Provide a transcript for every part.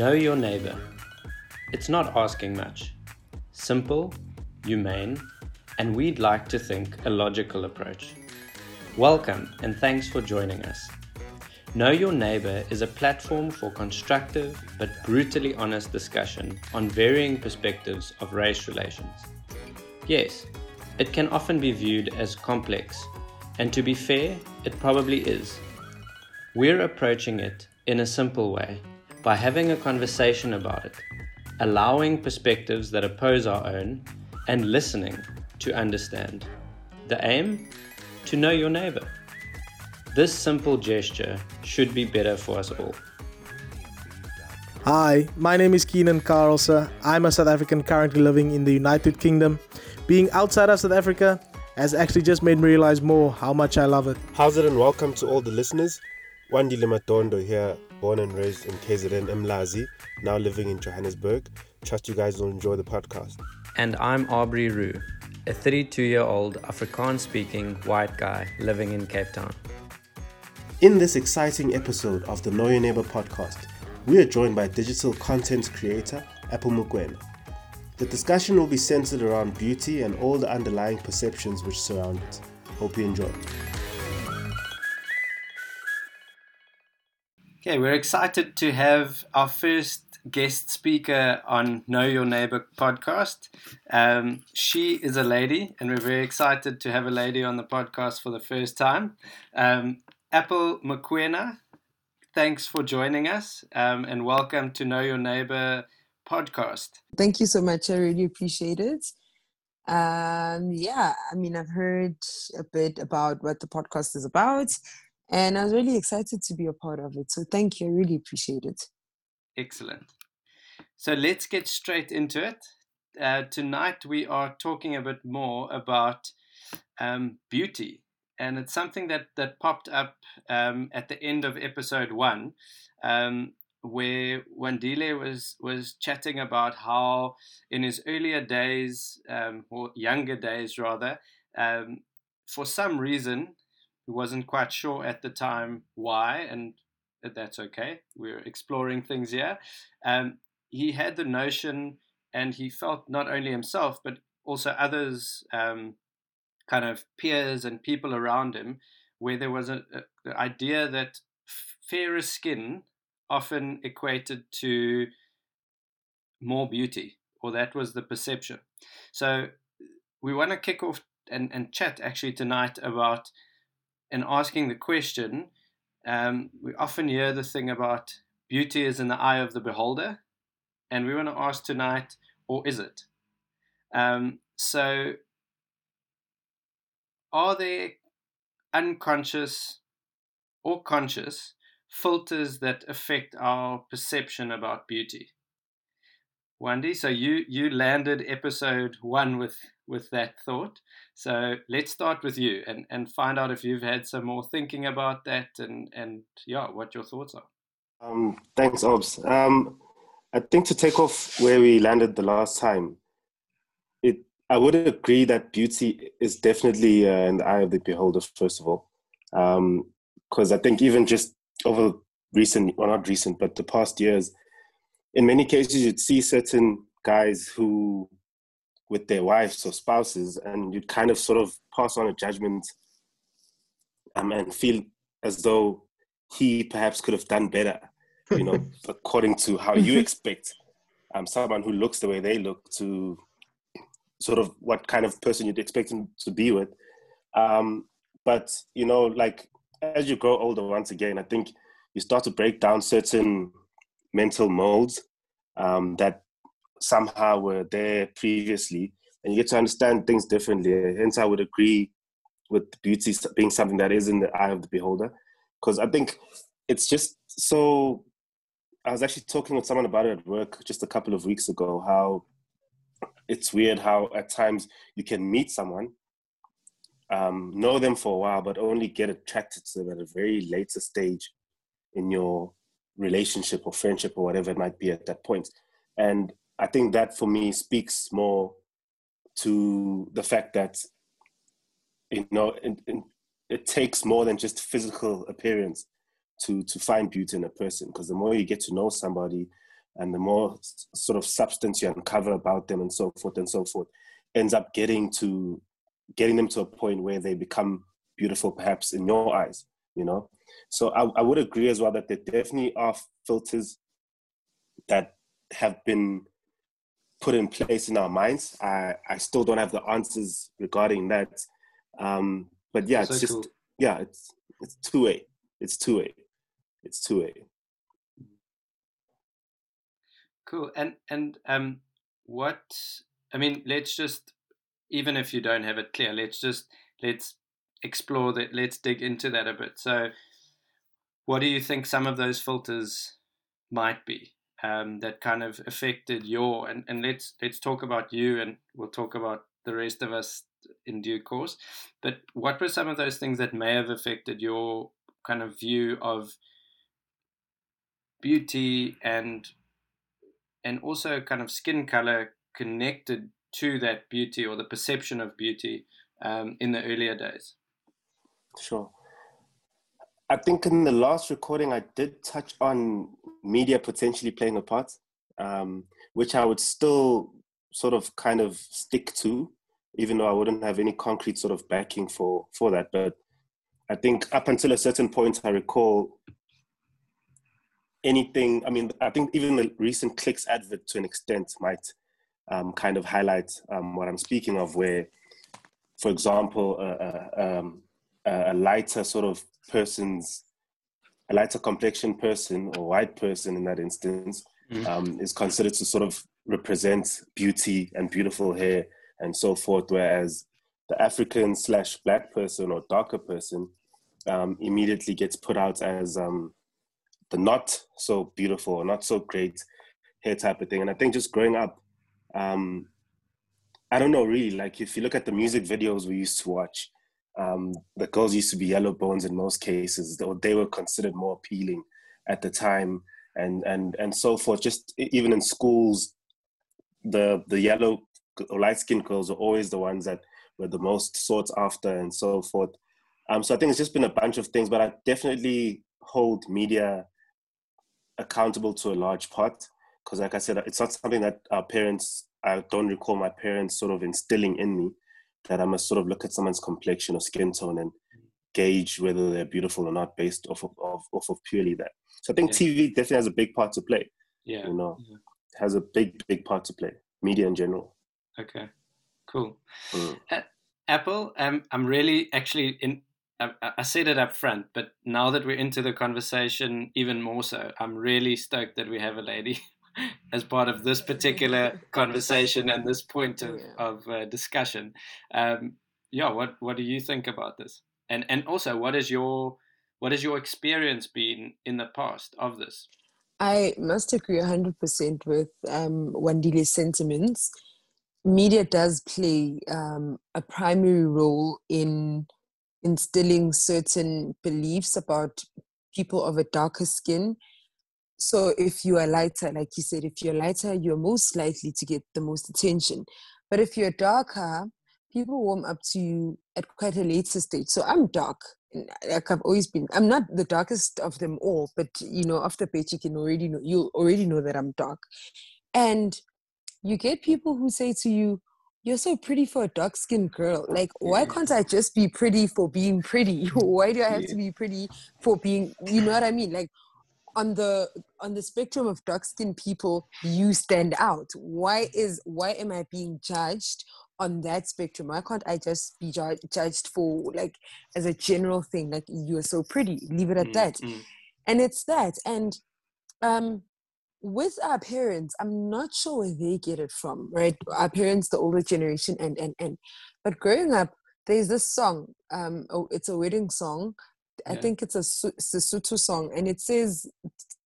Know your neighbor. It's not asking much. Simple, humane, and we'd like to think a logical approach. Welcome and thanks for joining us. Know Your Neighbor is a platform for constructive but brutally honest discussion on varying perspectives of race relations. Yes, it can often be viewed as complex, and to be fair, it probably is. We're approaching it in a simple way by having a conversation about it, allowing perspectives that oppose our own, and listening to understand. The aim? To know your neighbor. This simple gesture should be better for us all. Hi, my name is Keenan Carlse. I'm a South African currently living in the United Kingdom. Being outside of South Africa has actually just made me realize more how much I love it. How's it and welcome to all the listeners. Wandile Matondo here, born and raised in KZN Mlazi, now living in Johannesburg. Trust you guys will enjoy the podcast. And I'm Aubrey Roo, a 32 year old Afrikaans speaking white guy living in Cape Town. In this exciting episode of the Know Your Neighbor podcast, we are joined by digital content creator Apple Mokoena. The discussion will be centered around beauty and all the underlying perceptions which surround it. Hope you enjoy. Okay, we're excited to have our first guest speaker on Know Your Neighbor podcast. Um, she is a lady, and we're very excited to have a lady on the podcast for the first time. Um, Apple Mokoena, thanks for joining us, um, and welcome to Know Your Neighbor podcast. Thank you so much. I really appreciate it. Um, yeah, I mean, I've heard a bit about what the podcast is about and I was really excited to be a part of it. So thank you. I really appreciate it. Excellent. So let's get straight into it. Uh, tonight we are talking a bit more about um, beauty, and it's something that that popped up um, at the end of episode one, um, where Wandile was was chatting about how in his earlier days um, or younger days rather, um, for some reason who wasn't quite sure at the time why, and that's okay. We're exploring things here. Um, he had the notion, and he felt not only himself, but also others, um, kind of peers and people around him, where there was a, a idea that fairer skin often equated to more beauty, or that was the perception. So we want to kick off and, and chat actually tonight about and asking the question, um, we often hear the thing about beauty is in the eye of the beholder, and we want to ask tonight, or is it? Um, so, are there unconscious or conscious filters that affect our perception about beauty? Wendy, so you you landed episode one with with that thought. So let's start with you and, and find out if you've had some more thinking about that and, and yeah, what your thoughts are. Um, thanks, Obs. Um, I think to take off where we landed the last time, it I would agree that beauty is definitely uh, in the eye of the beholder, first of all. Because um, I think even just over recent, well, not recent, but the past years, in many cases, you'd see certain guys who with their wives or spouses, and you'd kind of sort of pass on a judgment um, and feel as though he perhaps could have done better, you know, according to how you expect um, someone who looks the way they look to sort of what kind of person you'd expect him to be with. Um, but, you know, like as you grow older, once again, I think you start to break down certain mental molds um, that somehow were there previously and you get to understand things differently. Hence, I would agree with beauty being something that is in the eye of the beholder. Because I think it's just so. I was actually talking with someone about it at work just a couple of weeks ago. How it's weird how at times you can meet someone, um, know them for a while, but only get attracted to them at a very later stage in your relationship or friendship or whatever it might be at that point. And I think that for me speaks more to the fact that you know it, takes more than just physical appearance to to find beauty in a person because the more you get to know somebody and the more sort of substance you uncover about them and so forth and so forth ends up getting to getting them to a point where they become beautiful perhaps in your eyes you know so I, I would agree as well that there definitely are filters that have been put in place in our minds. I i still don't have the answers regarding that. Um but yeah it's so just cool. yeah it's it's two way it's two way it's two way cool. And and um what i mean let's just even if you don't have it clear let's just let's explore that let's dig into that a bit. So what do you think some of those filters might be um, that kind of affected your and, and let's let's talk about you and we'll talk about the rest of us in due course but what were some of those things that may have affected your kind of view of beauty and and also kind of skin color connected to that beauty or the perception of beauty um, in the earlier days? Sure. I think in the last recording, I did touch on media potentially playing a part, um, which I would still sort of kind of stick to, even though I wouldn't have any concrete sort of backing for for that. But I think up until a certain point, I recall anything. I mean, I think even the recent Clicks advert, to an extent, might um, kind of highlight um, what I'm speaking of, where, for example, um, a lighter sort of person's, a lighter complexion person or white person in that instance, mm. is considered to sort of represent beauty and beautiful hair and so forth, whereas the African slash black person or darker person um, immediately gets put out as um, the not so beautiful or not so great hair type of thing. And I think just growing up, um, I don't know really. Like if you look at the music videos we used to watch, um, the girls used to be yellow bones in most cases. They, they were considered more appealing at the time, and and and so forth. Just even in schools, the the yellow or light skinned girls are always the ones that were the most sought after, and so forth. Um, so I think it's just been a bunch of things, but I definitely hold media accountable to a large part because like i said it's not something that our parents i don't recall my parents sort of instilling in me that i must sort of look at someone's complexion or skin tone and gauge whether they're beautiful or not based off of, off, off of purely that. So i think yeah. tv definitely has a big part to play yeah. you know. Yeah. has a big big part to play media in general. Okay. Cool. Mm. uh, apple um, i'm really actually in I, I said it up front, but now that we're into the conversation, even more so, I'm really stoked that we have a lady as part of this particular conversation and this point of, yeah. of uh, discussion. Um, yeah, what what do you think about this? And and also, what is your what has your experience been in the past of this? I must agree 100% with um, Wandile's sentiments. Media does play um, a primary role in instilling certain beliefs about people of a darker skin. So if you are lighter, like you said, if you're lighter, you're most likely to get the most attention. But if you're darker, people warm up to you at quite a later stage. So I'm dark. Like I've always been, I'm not the darkest of them all, but you know, after page you can already know you already know that I'm dark. And you get people who say to you, you're so pretty for a dark skinned girl. Like, why can't I just be pretty for being pretty? why do I have to be pretty for being, you know what I mean? Like, on the on the spectrum of dark skinned people, you stand out. Why is why am I being judged on that spectrum? Why can't I just be ju- judged for like as a general thing? Like, you're so pretty. Leave it at that. Mm-hmm. And it's that. And um with our parents, I'm not sure where they get it from, right? Our parents, the older generation, and and and. But growing up, there's this song. Um, oh, it's a wedding song. I think it's a Sesotho song, and it says,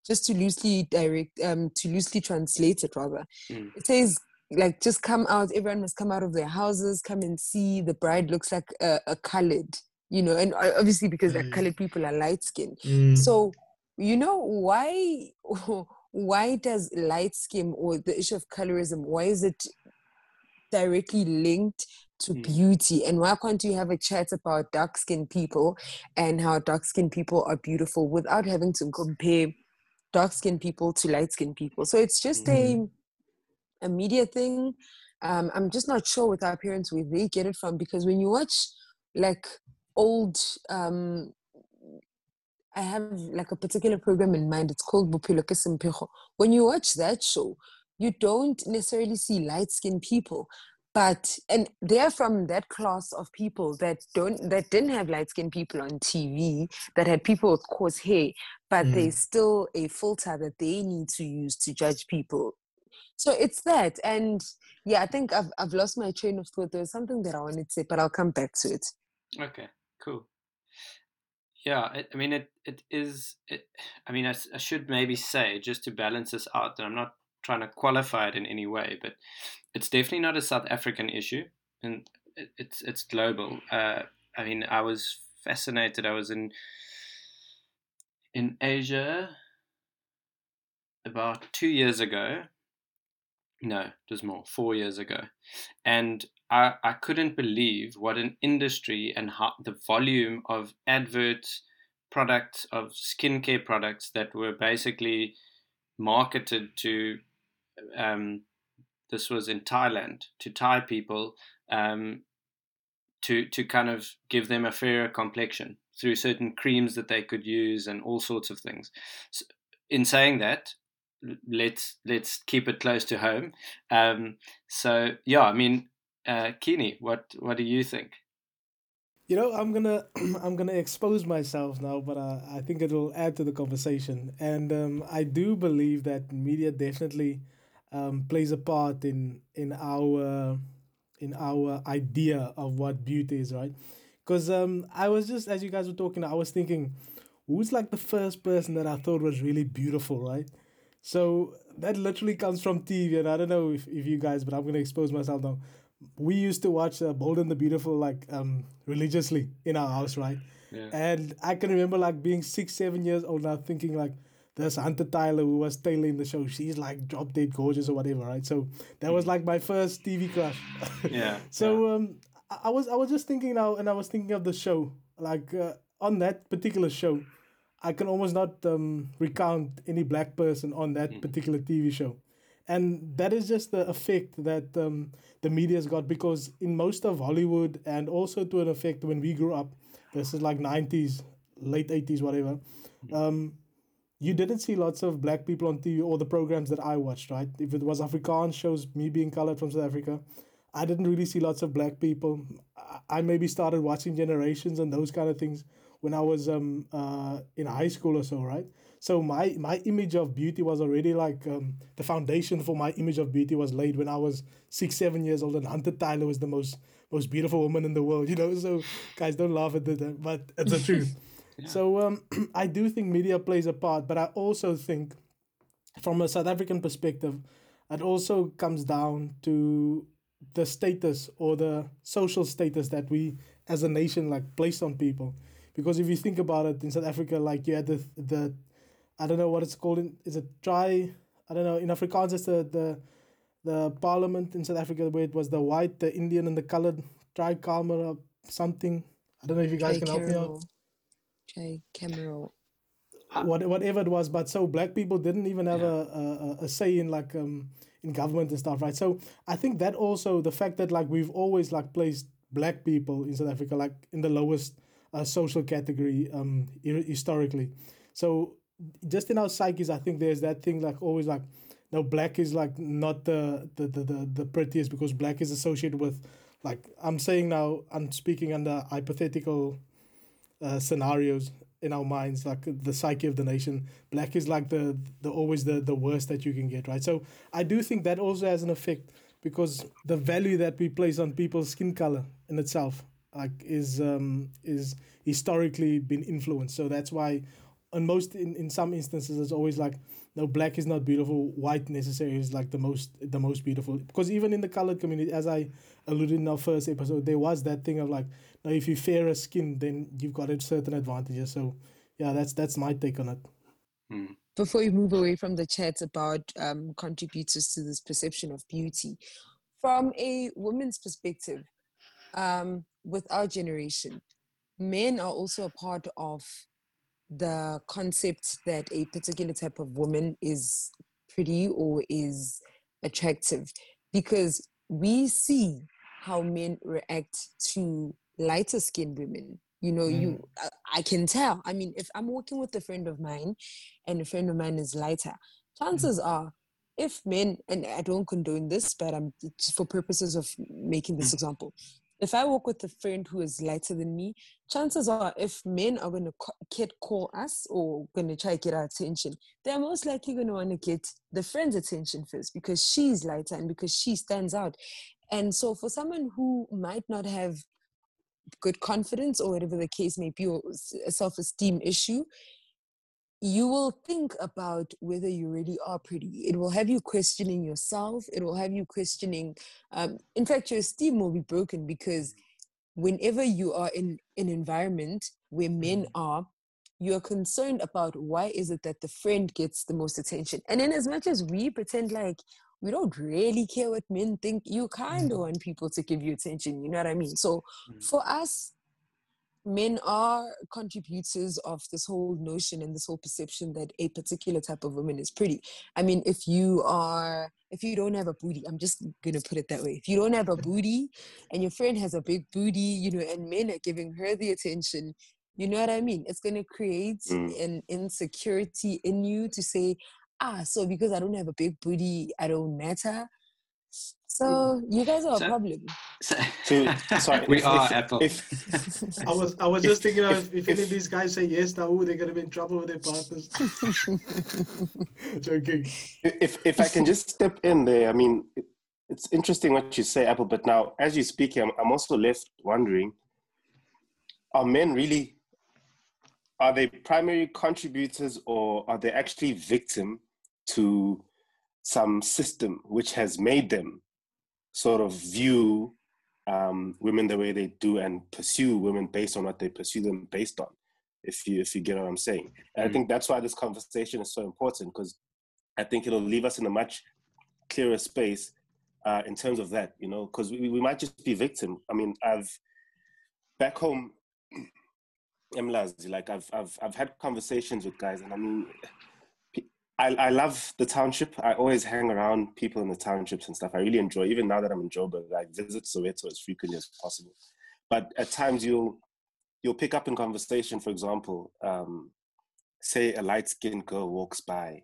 just to loosely direct, um, to loosely translate it rather, mm. it says like just come out. Everyone must come out of their houses, come and see. The bride looks like a, a colored, you know, and uh, obviously because mm. like colored people are light skinned. Mm. So you know why why does light skin or the issue of colorism why is it directly linked to mm. beauty and why can't you have a chat about dark skinned people and how dark skinned people are beautiful without having to compare dark skinned people to light skinned people. So it's just mm-hmm. a a media thing. Um, I'm just not sure with our parents where they get it from because when you watch like old um, I have like a particular program in mind. It's called Bophelo ke When you watch that show, you don't necessarily see light skinned people but and they're from that class of people that don't that didn't have light skinned people on TV that had people with coarse hair, but mm. there's still a filter that they need to use to judge people. So it's that, and yeah, I think I've I've lost my train of thought. There's something that I wanted to say, but I'll come back to it. Okay, cool. Yeah, it, I mean, it it is. It, I mean, I, I should maybe say just to balance this out that I'm not trying to qualify it in any way, but it's definitely not a South African issue, and it's it's global. Uh, I mean, I was fascinated. I was in in Asia about two years ago. No, it was more, four years ago, and I I couldn't believe what an industry and how the volume of adverts, products of skincare products that were basically marketed to um, this was in Thailand to Thai people um, to to kind of give them a fairer complexion through certain creams that they could use and all sorts of things. So in saying that, let's let's keep it close to home. Um, so yeah, I mean, uh, Kini, what what do you think? You know, I'm gonna I'm gonna expose myself now, but uh, I think it will add to the conversation. And um, I do believe that media definitely um, plays a part in in our in our idea of what beauty is, right? Because um, I was just as you guys were talking, I was thinking, who's like the first person that I thought was really beautiful, right? So that literally comes from TV, and I don't know if, if you guys, but I'm gonna expose myself now. We used to watch uh, Bold and the Beautiful like um religiously in our house, right? Yeah. And I can remember like being six, seven years old now, thinking like, there's Hunter Tylo who was tailing the show. She's like drop dead gorgeous or whatever, right? So that was like my first TV crush. yeah. so yeah. um, I was I was just thinking now, and I was thinking of the show. Like uh, on that particular show, I can almost not um, recount any black person on that mm. particular TV show, and that is just the effect that um, the media's got because in most of Hollywood and also to an effect when we grew up, this is like nineties, late eighties, whatever. Mm. Um, you didn't see lots of black people on TV or the programs that I watched, right? If it was Afrikaans shows, me being colored from South Africa, I didn't really see lots of black people. I maybe started watching Generations and those kind of things when I was um uh in high school or so, right? So my my image of beauty was already like um, the foundation for my image of beauty was laid when I was six seven years old and Hunter Tylo was the most most beautiful woman in the world, you know. So guys, don't laugh at that, but it's the truth. So um, I do think media plays a part, but I also think, from a South African perspective, it also comes down to the status or the social status that we as a nation like placed on people. Because if you think about it, in South Africa, like you had the the, I don't know what it's called. In, is it try? I don't know. In Afrikaans, it's the the the parliament in South Africa where it was the white, the Indian, and the colored tri-camera something. I don't know if you guys can help me out. J. Cameron. What, whatever it was, but so black people didn't even have yeah. a, a, a say in like um in government and stuff, right? So I think that also the fact that like we've always like placed black people in South Africa like in the lowest uh, social category um historically. So just in our psyches, I think there's that thing like always like no black is like not the the, the, the, the prettiest because black is associated with like I'm saying now I'm speaking under hypothetical uh, scenarios in our minds like the psyche of the nation. Black is like the the always the the worst that you can get right? So i do think that also has an effect because the value that we place on people's skin color in itself like is um is historically been influenced. So that's why in most in, in some instances it's always like no black is not beautiful white necessarily is like the most the most beautiful because even in the colored community as i alluded in our first episode there was that thing of like now, if you fairer skin, then you've got a certain advantages. So, yeah, that's that's my take on it. Hmm. Before we move away from the chat about um, contributors to this perception of beauty, from a woman's perspective, um, with our generation, men are also a part of the concept that a particular type of woman is pretty or is attractive because we see how men react to lighter skinned women you know mm. you I can tell i mean if i'm working with a friend of mine and a friend of mine is lighter chances mm. are if men and i don't condone this but i'm for purposes of making this mm. example if I work with a friend who is lighter than me, chances are if men are going to call us or going to try to get our attention, they're most likely going to want to get the friend's attention first because she's lighter and because she stands out. And so for someone who might not have good confidence or whatever the case may be, or a self-esteem issue, you will think about whether you really are pretty. It will have you questioning yourself. It will have you questioning. Um, in fact, your esteem will be broken because whenever you are in an environment where men mm-hmm. are, you're concerned about why is it that the friend gets the most attention. And in as much as we pretend like we don't really care what men think, you kind of mm-hmm. want people to give you attention. You know what I mean? So mm. for us, men are contributors of this whole notion and this whole perception that a particular type of woman is pretty. I mean, if you are, if you don't have a booty, I'm just gonna put it that way. If you don't have a booty and your friend has a big booty, you know, and men are giving her the attention, you know what I mean? It's gonna create mm. an insecurity in you to say, ah, so because I don't have a big booty, I don't matter. So you guys are so, a problem. So, sorry, we if, are if, Apple. If, I was I was just thinking of if, any of these guys say yes now, they're gonna be in trouble with their partners. Joking. If if I can just step in there, I mean, it's interesting what you say, Apple. But now, as you speak, I'm I'm also left wondering: Are men really? Are they primary contributors, or are they actually victim to some system which has made them sort of view um, women the way they do and pursue women based on what they pursue them based on. If you if you get what I'm saying, and mm. I think that's why this conversation is so important because I think it'll leave us in a much clearer space uh, in terms of that. You know, because we, we might just be victim. I mean, I've back home. I'm like I've I've I've had conversations with guys, and I mean, I, I love the township. I always hang around people in the townships and stuff. I really enjoy, even now that I'm in Joburg, I visit Soweto as frequently as possible. But at times you'll you'll pick up in conversation, for example, um, say a light skinned girl walks by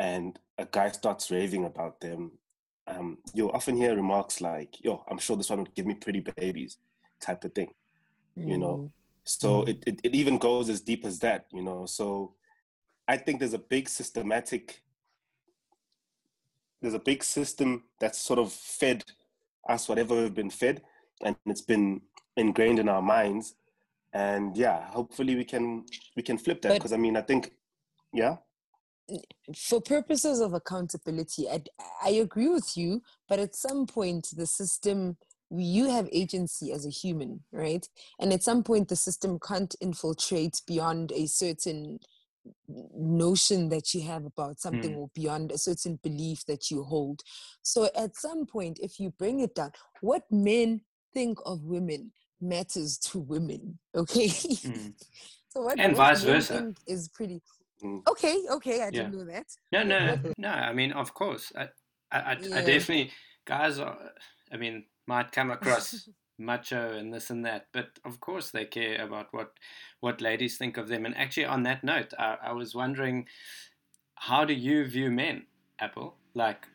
and a guy starts raving about them. Um, you'll often hear remarks like, yo, I'm sure this one would give me pretty babies, type of thing. Mm. You know? Mm. So mm. it, it, it even goes as deep as that, you know. So I think there's a big systematic, there's a big system that's sort of fed us whatever we've been fed, and it's been ingrained in our minds. And yeah, hopefully we can we can flip that because I mean I think, yeah. For purposes of accountability, I, I agree with you, but at some point the system you have agency as a human, right? And at some point, the system can't infiltrate beyond a certain notion that you have about something mm. or beyond a certain belief that you hold. So at some point, if you bring it down, what men think of women matters to women. Okay. Mm. so what and vice versa is pretty mm. okay. Okay, I didn't know that. No, no, no. I mean, of course, I, I, yeah. I definitely guys are. I mean, might come across macho and this and that. But of course, they care about what what ladies think of them. And actually, on that note, I, I was wondering, how do you view men, Apple? Like,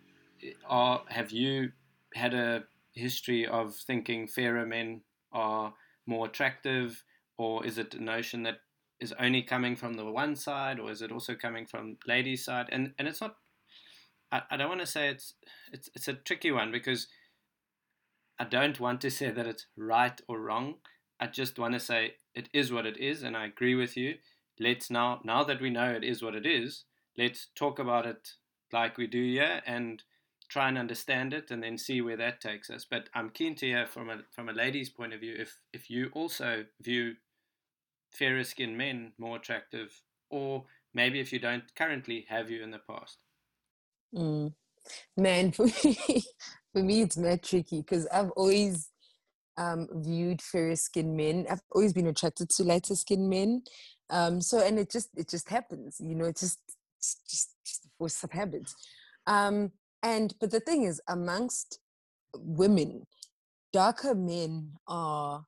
have you had a history of thinking fairer men are more attractive, or is it a notion that is only coming from the one side, or is it also coming from ladies' side? And and it's not. I, I don't want to say it's it's it's a tricky one because I don't want to say that it's right or wrong. I just want to say it is what it is, and I agree with you. Let's now, now that we know it is what it is, let's talk about it like we do here and try and understand it, and then see where that takes us. But I'm keen to hear from a from a lady's point of view if if you also view fairer skinned men more attractive, or maybe if you don't currently have you in the past. Mm. Man, for me, for me it's not tricky because I've always um, viewed fairer skinned men. I've always been attracted to lighter skinned men. Um, so and it just it just happens, you know, it just it's just just the force of habit. Um, and but the thing is, amongst women, darker men are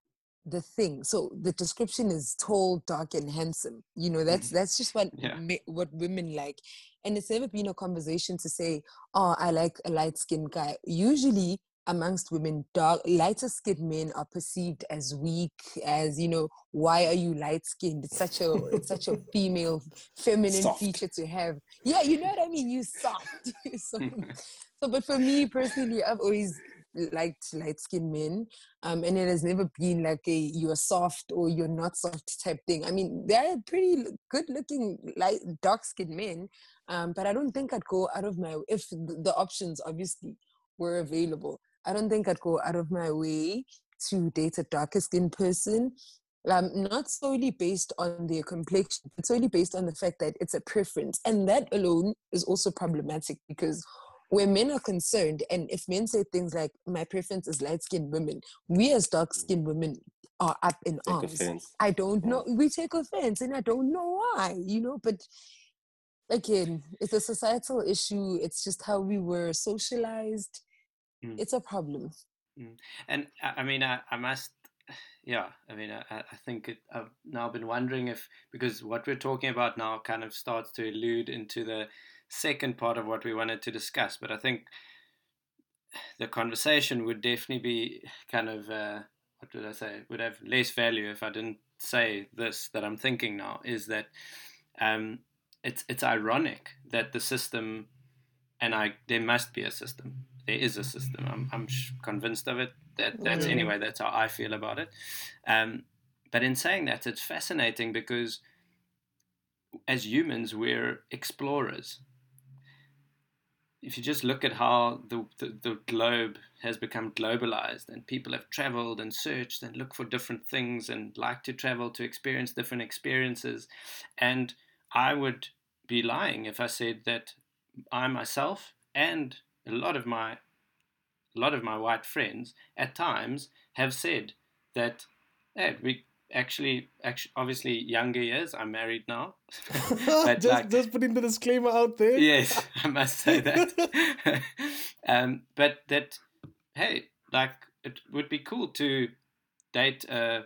the thing. So the description is tall, dark, and handsome. You know, that's mm-hmm. that's just what yeah. what women like. And it's never been a conversation to say, "Oh, I like a light skinned guy." Usually, amongst women, dark, lighter skinned men are perceived as weak, as you know, why are you light skinned? It's such a it's such a female, feminine soft. feature to have. Yeah, you know what I mean. You soft. so, so, but for me personally, I've always liked light skinned men. Um, and it has never been like a you're soft or you're not soft type thing. I mean, they're pretty good looking, light, dark skinned men. Um, but I don't think I'd go out of my if the options obviously were available. I don't think I'd go out of my way to date a darker skinned person. Um, not solely based on their complexion, but solely based on the fact that it's a preference. And that alone is also problematic because where men are concerned, and if men say things like, my preference is light skinned women, we as dark skinned women are up in take arms. Offense. I don't know. We take offense, and I don't know why, you know, but again, it's a societal issue. It's just how we were socialized. Mm. It's a problem. Mm. And I mean, I, I must yeah i mean i, I think it, i've now been wondering if because what we're talking about now kind of starts to allude into the second part of what we wanted to discuss. But I think the conversation would definitely be kind of uh, what did I say? Would have less value if I didn't say this that I'm thinking now. Is that um, it's it's ironic that the system, and I there must be a system. There is a system. I'm I'm convinced of it. That that's mm-hmm. anyway. That's how I feel about it. Um, but in saying that, it's fascinating because as humans, we're explorers if you just look at how the, the, the, globe has become globalized and people have traveled and searched and looked for different things and like to travel to experience different experiences. And i would be lying if i said that i myself and a lot of my a lot of my white friends at times have said that hey, we actually, actually, obviously younger years. I'm married now. just, like, just putting the disclaimer out there. Yes, I must say that. um, but that, hey, like it would be cool to date a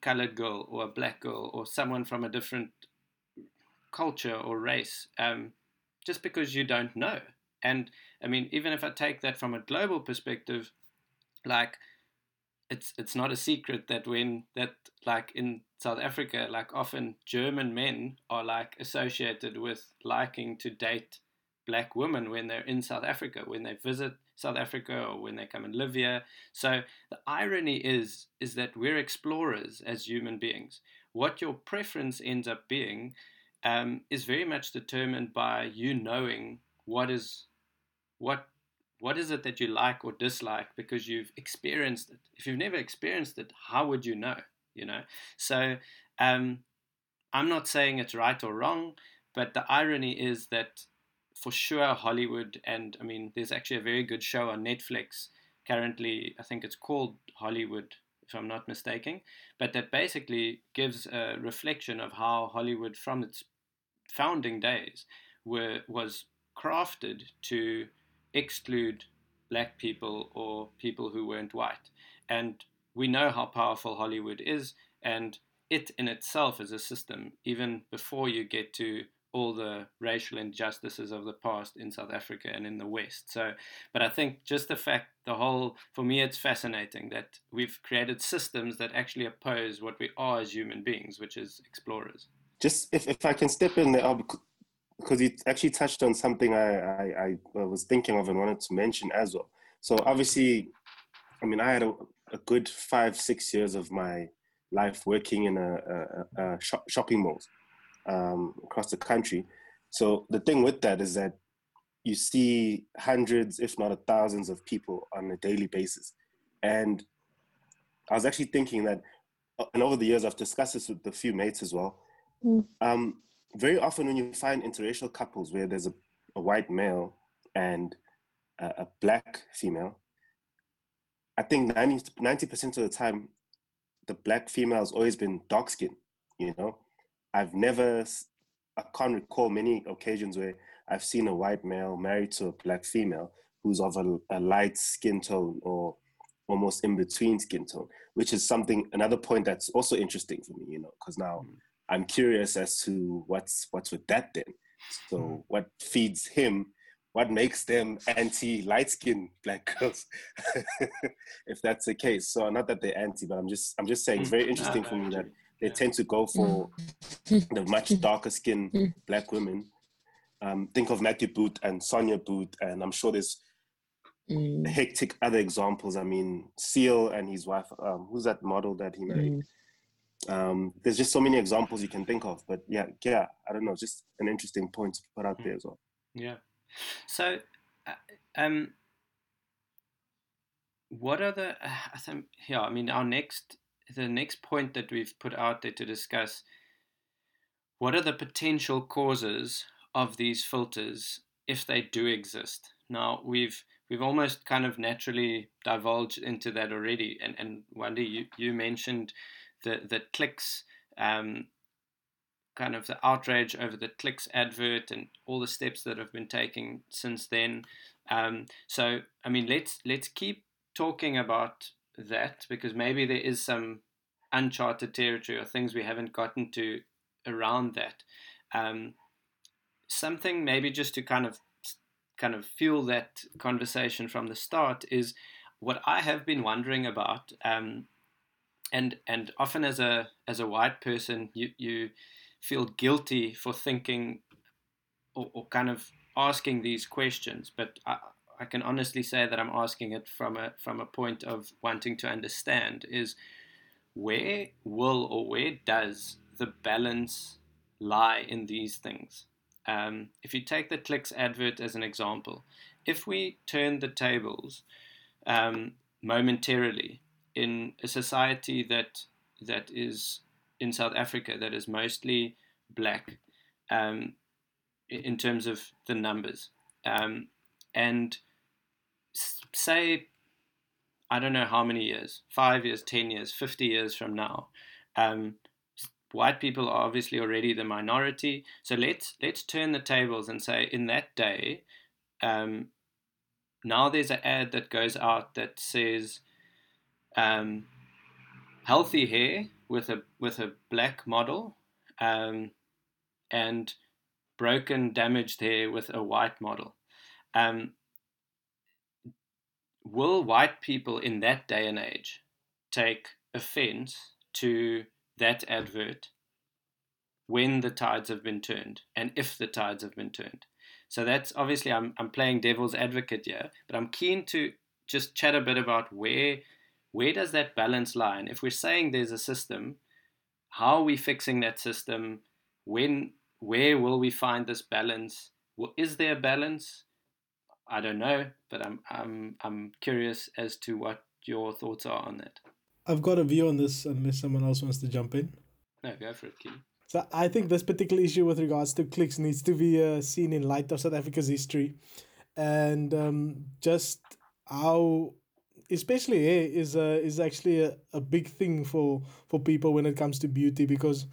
colored girl or a black girl or someone from a different culture or race, um, just because you don't know. And I mean, even if I take that from a global perspective, like it's it's not a secret that when that like in South Africa, like often German men are like associated with liking to date black women when they're in South Africa, when they visit South Africa or when they come and live here. So the irony is is that we're explorers as human beings. What your preference ends up being um, is very much determined by you knowing what is what what is it that you like or dislike because you've experienced it? If you've never experienced it how would you know you know? So um, i'm not saying it's right or wrong but the irony is that for sure hollywood and i mean there's actually a very good show on netflix currently i think it's called hollywood if i'm not mistaken but that basically gives a reflection of how hollywood from its founding days were was crafted to exclude black people or people who weren't white. And we know how powerful Hollywood is, and it in itself is a system, even before you get to all the racial injustices of the past in South Africa and in the West. So, but I think just the fact, the whole, for me, it's fascinating that we've created systems that actually oppose what we are as human beings, which is explorers. Just if, if I can step in there, because you actually touched on something I, I, I, was thinking of and wanted to mention as well. So obviously, I mean, I had a, a good five, six years of my life working in a, a, a shop, shopping malls um, across the country. So the thing with that is that you see hundreds, if not thousands, of people on a daily basis. And I was actually thinking that, uh, and over the years, I've discussed this with a few mates as well. Mm. Um, very often when you find interracial couples where there's a, a white male and a, a, black female, I think 90 percent of the time, the black female has always been dark skin. You know, I've never, I can't recall many occasions where I've seen a white male married to a black female who's of a, a light skin tone or almost in between skin tone, which is something another point that's also interesting for me. You know, because now mm. I'm curious as to what's what's with that then. So mm. what feeds him what makes them anti light skinned black girls if that's the case so not that they're anti but i'm just i'm just saying it's very mm. interesting for me that they tend to go for mm. the much darker skinned black women um, think of matthew booth and sonia booth and i'm sure there's mm. hectic other examples i mean seal and his wife um, who's that model that he married mm. Um, there's just so many examples you can think of but yeah yeah i don't know just an interesting point to put out there as well yeah so, uh, um, what are the? Uh, I think yeah. I mean, our next the next point that we've put out there to discuss. What are the potential causes of these filters if they do exist? Now we've we've almost kind of naturally divulged into that already, and and Wendy, you you mentioned the the clicks um, kind of the outrage over the clicks advert and all the steps that have been taken since then. Um, so I mean, let's let's keep talking about that because maybe there is some uncharted territory or things we haven't gotten to around that. Um, something maybe just to kind of kind of fuel that conversation from the start is what I have been wondering about. Um, and and often as a as a white person, you you feel guilty for thinking or, or kind of asking these questions, but I, I can honestly say that I'm asking it from a from a point of wanting to understand is where will or where does the balance lie in these things? Um, if you take the clicks advert as an example, if we turn the tables um, momentarily in a society that that is in South Africa that is mostly black um, in terms of the numbers. Um, and say, I don't know how many years, five years, 10 years, 50 years from now, um, white people are obviously already the minority. So let's, let's turn the tables and say in that day, um, now there's an ad that goes out that says um, healthy hair with a with a black model, um, and broken, damaged hair with a white model. Um, will white people in that day and age take offense to that advert when the tides have been turned and if the tides have been turned? So that's obviously I'm I'm playing devil's advocate here, but I'm keen to just chat a bit about where where does that balance lie? And if we're saying there's a system, how are we fixing that system? When, where will we find this balance? Well, is there a balance? I don't know, but I'm, I'm, I'm curious as to what your thoughts are on that. I've got a view on this unless someone else wants to jump in. No, go for it, Keely. So I think this particular issue with regards to clicks needs to be uh, seen in light of South Africa's history and um, just how especially hair is uh, is actually a, a big thing for for people when it comes to beauty because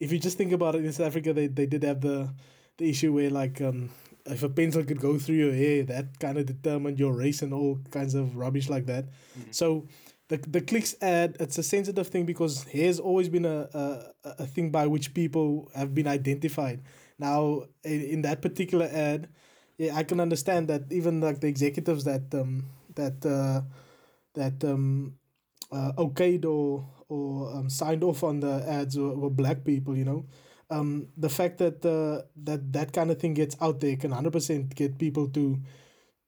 if you just think about it in South Africa they, they did have the the issue where like um if a pencil could go through your hair that kind of determined your race and all kinds of rubbish like that mm-hmm. so the the clicks ad it's a sensitive thing because hair's always been a, a a thing by which people have been identified now in, in that particular ad yeah I can understand that even like the executives that um that uh that um, uh, okayed or or um, signed off on the ads were, were black people. You know, um, the fact that uh, that that kind of thing gets out there can hundred percent get people to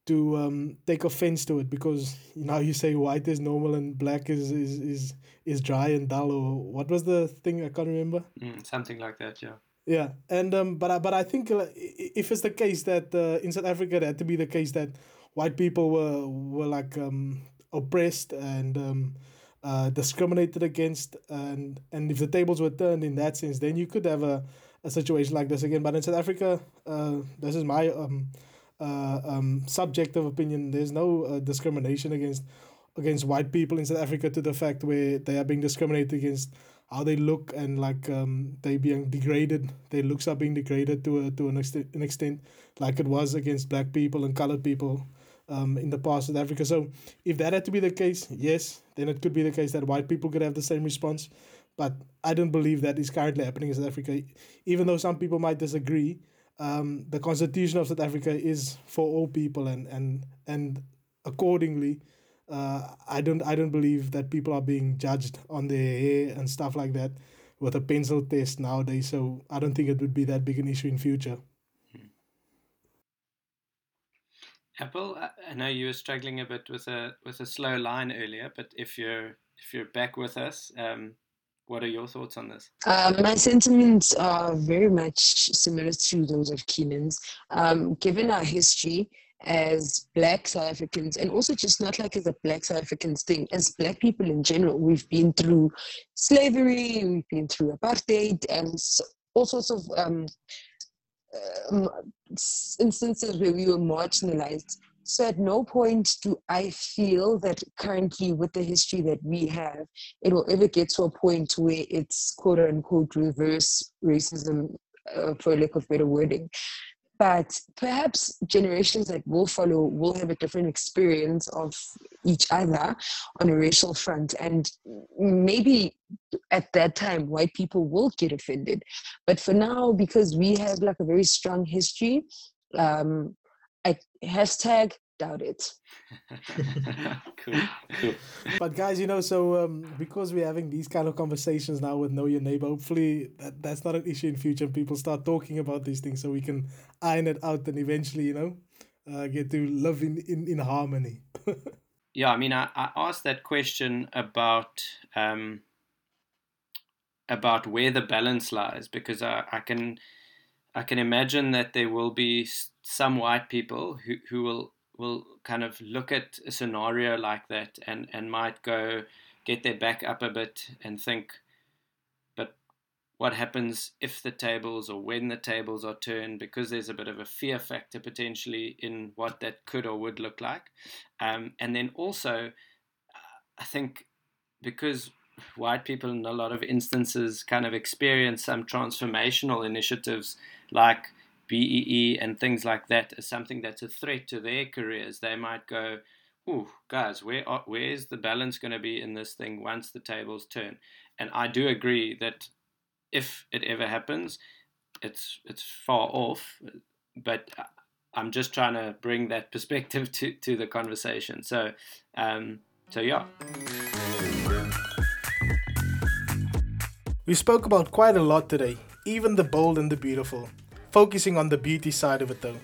to um, take offense to it because now you say white is normal and black is is is is dry and dull or what was the thing I can't remember. Mm, something like that, yeah. Yeah, and um, but I, but I think uh, if it's the case that uh, in South Africa it had to be the case that white people were were like um oppressed and um, uh, discriminated against, and and if the tables were turned in that sense, then you could have a, a situation like this again. But in South Africa, uh, this is my um, uh, um, subjective opinion. There's no uh, discrimination against against white people in South Africa to the fact where they are being discriminated against how they look and like um, they being degraded their looks are being degraded to a, to an an extent like it was against black people and colored people um, in the past South Africa so if that had to be the case yes then it could be the case that white people could have the same response but I don't believe that is currently happening in South Africa even though some people might disagree um, the constitution of South Africa is for all people and and and accordingly uh, I don't I don't believe that people are being judged on their hair and stuff like that with a pencil test nowadays. So I don't think it would be that big an issue in future. Apple, I know you were struggling a bit with a with a slow line earlier, but if you're if you're back with us, um, what are your thoughts on this? Uh, my sentiments are very much similar to those of Keenan's. Um, given our history, as black South Africans, and also just not like as a black South Africans thing, as black people in general, we've been through slavery, we've been through apartheid, and all sorts of um, um, instances where we were marginalized. So at no point do I feel that currently, with the history that we have, it will ever get to a point where it's quote unquote reverse racism, uh, for lack of better wording but perhaps generations that will follow will have a different experience of each other on a racial front and maybe at that time white people will get offended but for now because we have like a very strong history um i hashtag doubt it. cool, cool. But guys, you know, so um, because we're having these kind of conversations now with Know Your Neighbor, hopefully that, that's not an issue in future. And people start talking about these things so we can iron it out and eventually, you know, uh, get to live in, in, in harmony. yeah, I mean, I, I asked that question about um, about where the balance lies because I, I can I can imagine that there will be some white people who, who will will kind of look at a scenario like that and, and might go get their back up a bit and think, but what happens if the tables or when the tables are turned? Because there's a bit of a fear factor potentially in what that could or would look like. Um, and then also, I think because white people in a lot of instances kind of experience some transformational initiatives like BEE and things like that as something that's a threat to their careers, they might go, "Oh, guys, where are, where's the balance going to be in this thing once the tables turn?" And I do agree that if it ever happens, it's it's far off, but I'm just trying to bring that perspective to, to the conversation. So, um, so yeah. We spoke about quite a lot today, even the bold and the beautiful focusing on the beauty side of it though.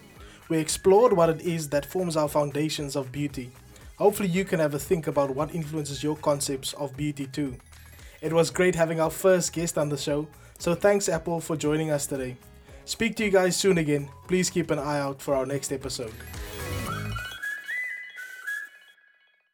We explored what it is that forms our foundations of beauty. Hopefully, you can have a think about what influences your concepts of beauty too. It was great having our first guest on the show, so thanks, Apple, for joining us today. Speak to you guys soon again. Please keep an eye out for our next episode.